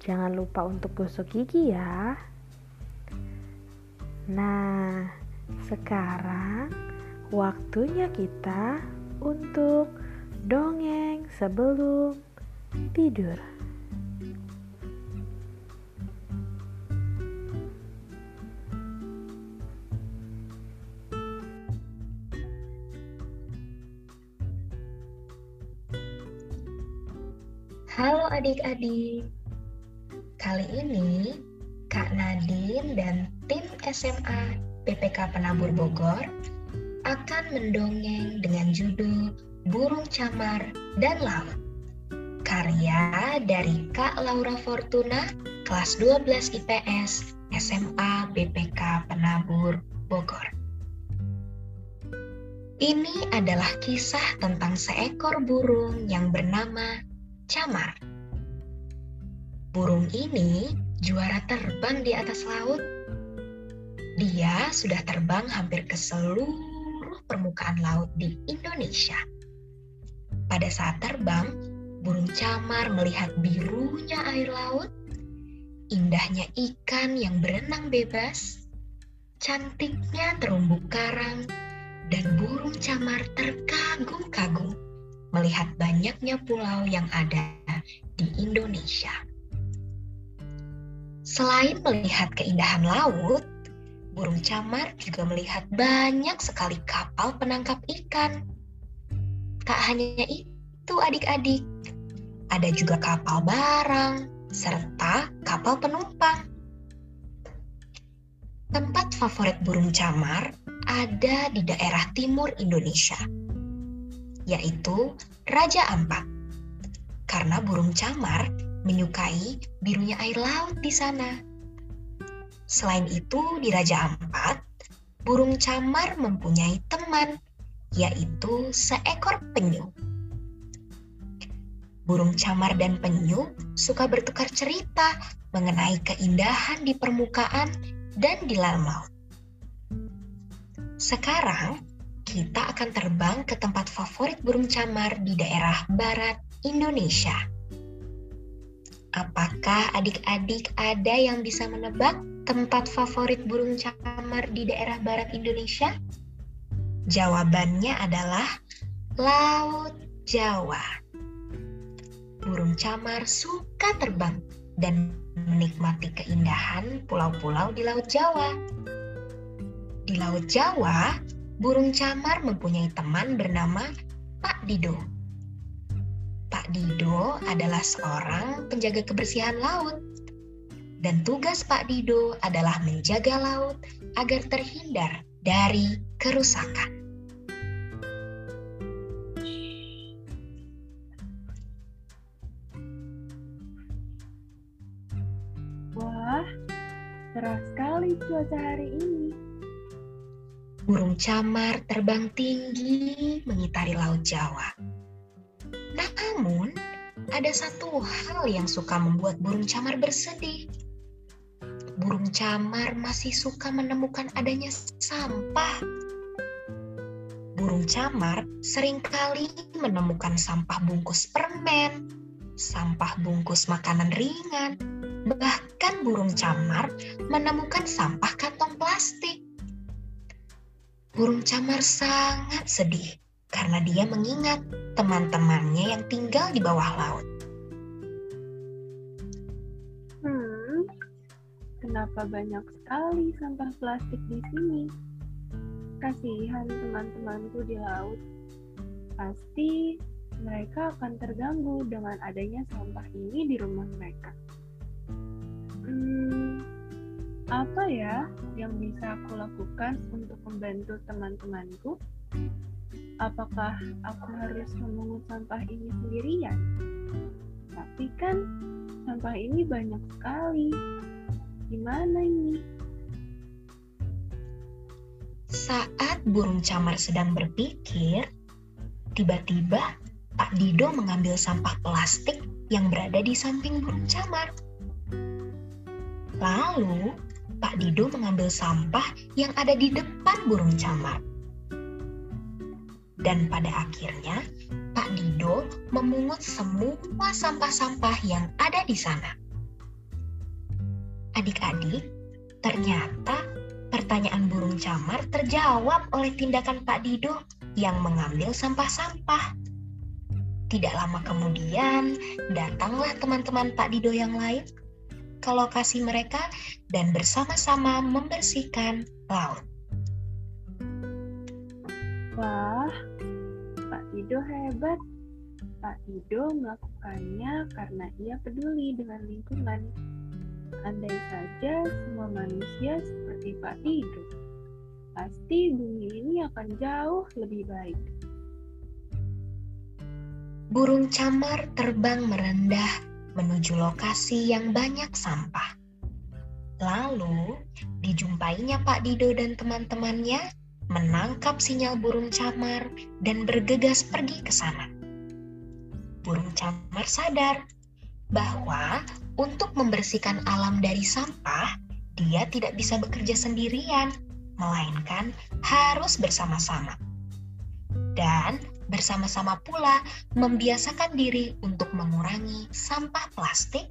Jangan lupa untuk gosok gigi ya. Nah, sekarang waktunya kita untuk dongeng sebelum tidur. Halo adik-adik, Kali ini, Kak Nadine dan tim SMA PPK Penabur Bogor akan mendongeng dengan judul Burung Camar dan Laut. Karya dari Kak Laura Fortuna, kelas 12 IPS, SMA BPK Penabur Bogor. Ini adalah kisah tentang seekor burung yang bernama Camar. Burung ini juara terbang di atas laut. Dia sudah terbang hampir ke seluruh permukaan laut di Indonesia. Pada saat terbang, burung camar melihat birunya air laut, indahnya ikan yang berenang bebas, cantiknya terumbu karang, dan burung camar terkagum-kagum melihat banyaknya pulau yang ada di Indonesia. Selain melihat keindahan laut, burung camar juga melihat banyak sekali kapal penangkap ikan. Tak hanya itu adik-adik, ada juga kapal barang serta kapal penumpang. Tempat favorit burung camar ada di daerah timur Indonesia, yaitu Raja Ampat. Karena burung camar menyukai birunya air laut di sana. Selain itu, di Raja Ampat, burung camar mempunyai teman, yaitu seekor penyu. Burung camar dan penyu suka bertukar cerita mengenai keindahan di permukaan dan di dalam laut. Sekarang, kita akan terbang ke tempat favorit burung camar di daerah barat Indonesia. Apakah adik-adik ada yang bisa menebak tempat favorit burung camar di daerah barat Indonesia? Jawabannya adalah Laut Jawa. Burung camar suka terbang dan menikmati keindahan pulau-pulau di Laut Jawa. Di Laut Jawa, burung camar mempunyai teman bernama Pak Dido Dido adalah seorang penjaga kebersihan laut. Dan tugas Pak Dido adalah menjaga laut agar terhindar dari kerusakan. Wah, cerah sekali cuaca hari ini. Burung camar terbang tinggi mengitari Laut Jawa namun, ada satu hal yang suka membuat burung camar bersedih. Burung camar masih suka menemukan adanya sampah. Burung camar sering kali menemukan sampah bungkus permen, sampah bungkus makanan ringan, bahkan burung camar menemukan sampah kantong plastik. Burung camar sangat sedih karena dia mengingat teman-temannya yang tinggal di bawah laut. Hmm, kenapa banyak sekali sampah plastik di sini? Kasihan teman-temanku di laut. Pasti mereka akan terganggu dengan adanya sampah ini di rumah mereka. Hmm, apa ya yang bisa aku lakukan untuk membantu teman-temanku? Apakah aku harus memungut sampah ini sendirian? Tapi kan sampah ini banyak sekali. Gimana ini? Saat burung camar sedang berpikir, tiba-tiba Pak Dido mengambil sampah plastik yang berada di samping burung camar. Lalu, Pak Dido mengambil sampah yang ada di depan burung camar. Dan pada akhirnya, Pak Dido memungut semua sampah-sampah yang ada di sana. Adik-adik, ternyata pertanyaan burung camar terjawab oleh tindakan Pak Dido yang mengambil sampah-sampah. Tidak lama kemudian, datanglah teman-teman Pak Dido yang lain ke lokasi mereka dan bersama-sama membersihkan laut. Wah, Pak Dido hebat. Pak Dido melakukannya karena ia peduli dengan lingkungan. Andai saja semua manusia seperti Pak Dido, pasti bumi ini akan jauh lebih baik. Burung camar terbang merendah menuju lokasi yang banyak sampah. Lalu, dijumpainya Pak Dido dan teman-temannya menangkap sinyal burung camar dan bergegas pergi ke sana. Burung camar sadar bahwa untuk membersihkan alam dari sampah, dia tidak bisa bekerja sendirian, melainkan harus bersama-sama. Dan bersama-sama pula membiasakan diri untuk mengurangi sampah plastik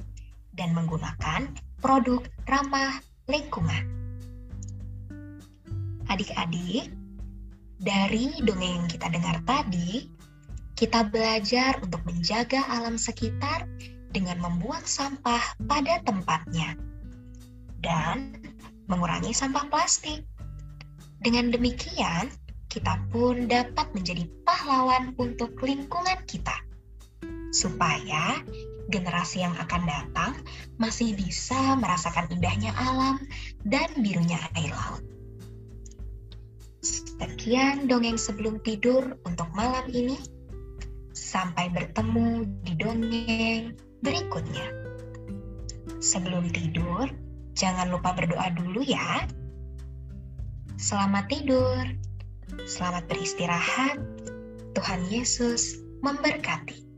dan menggunakan produk ramah lingkungan. Adik-adik, dari dongeng yang kita dengar tadi, kita belajar untuk menjaga alam sekitar dengan membuang sampah pada tempatnya dan mengurangi sampah plastik. Dengan demikian, kita pun dapat menjadi pahlawan untuk lingkungan kita, supaya generasi yang akan datang masih bisa merasakan indahnya alam dan birunya air laut. Sekian dongeng sebelum tidur untuk malam ini. Sampai bertemu di dongeng berikutnya. Sebelum tidur, jangan lupa berdoa dulu ya. Selamat tidur, selamat beristirahat. Tuhan Yesus memberkati.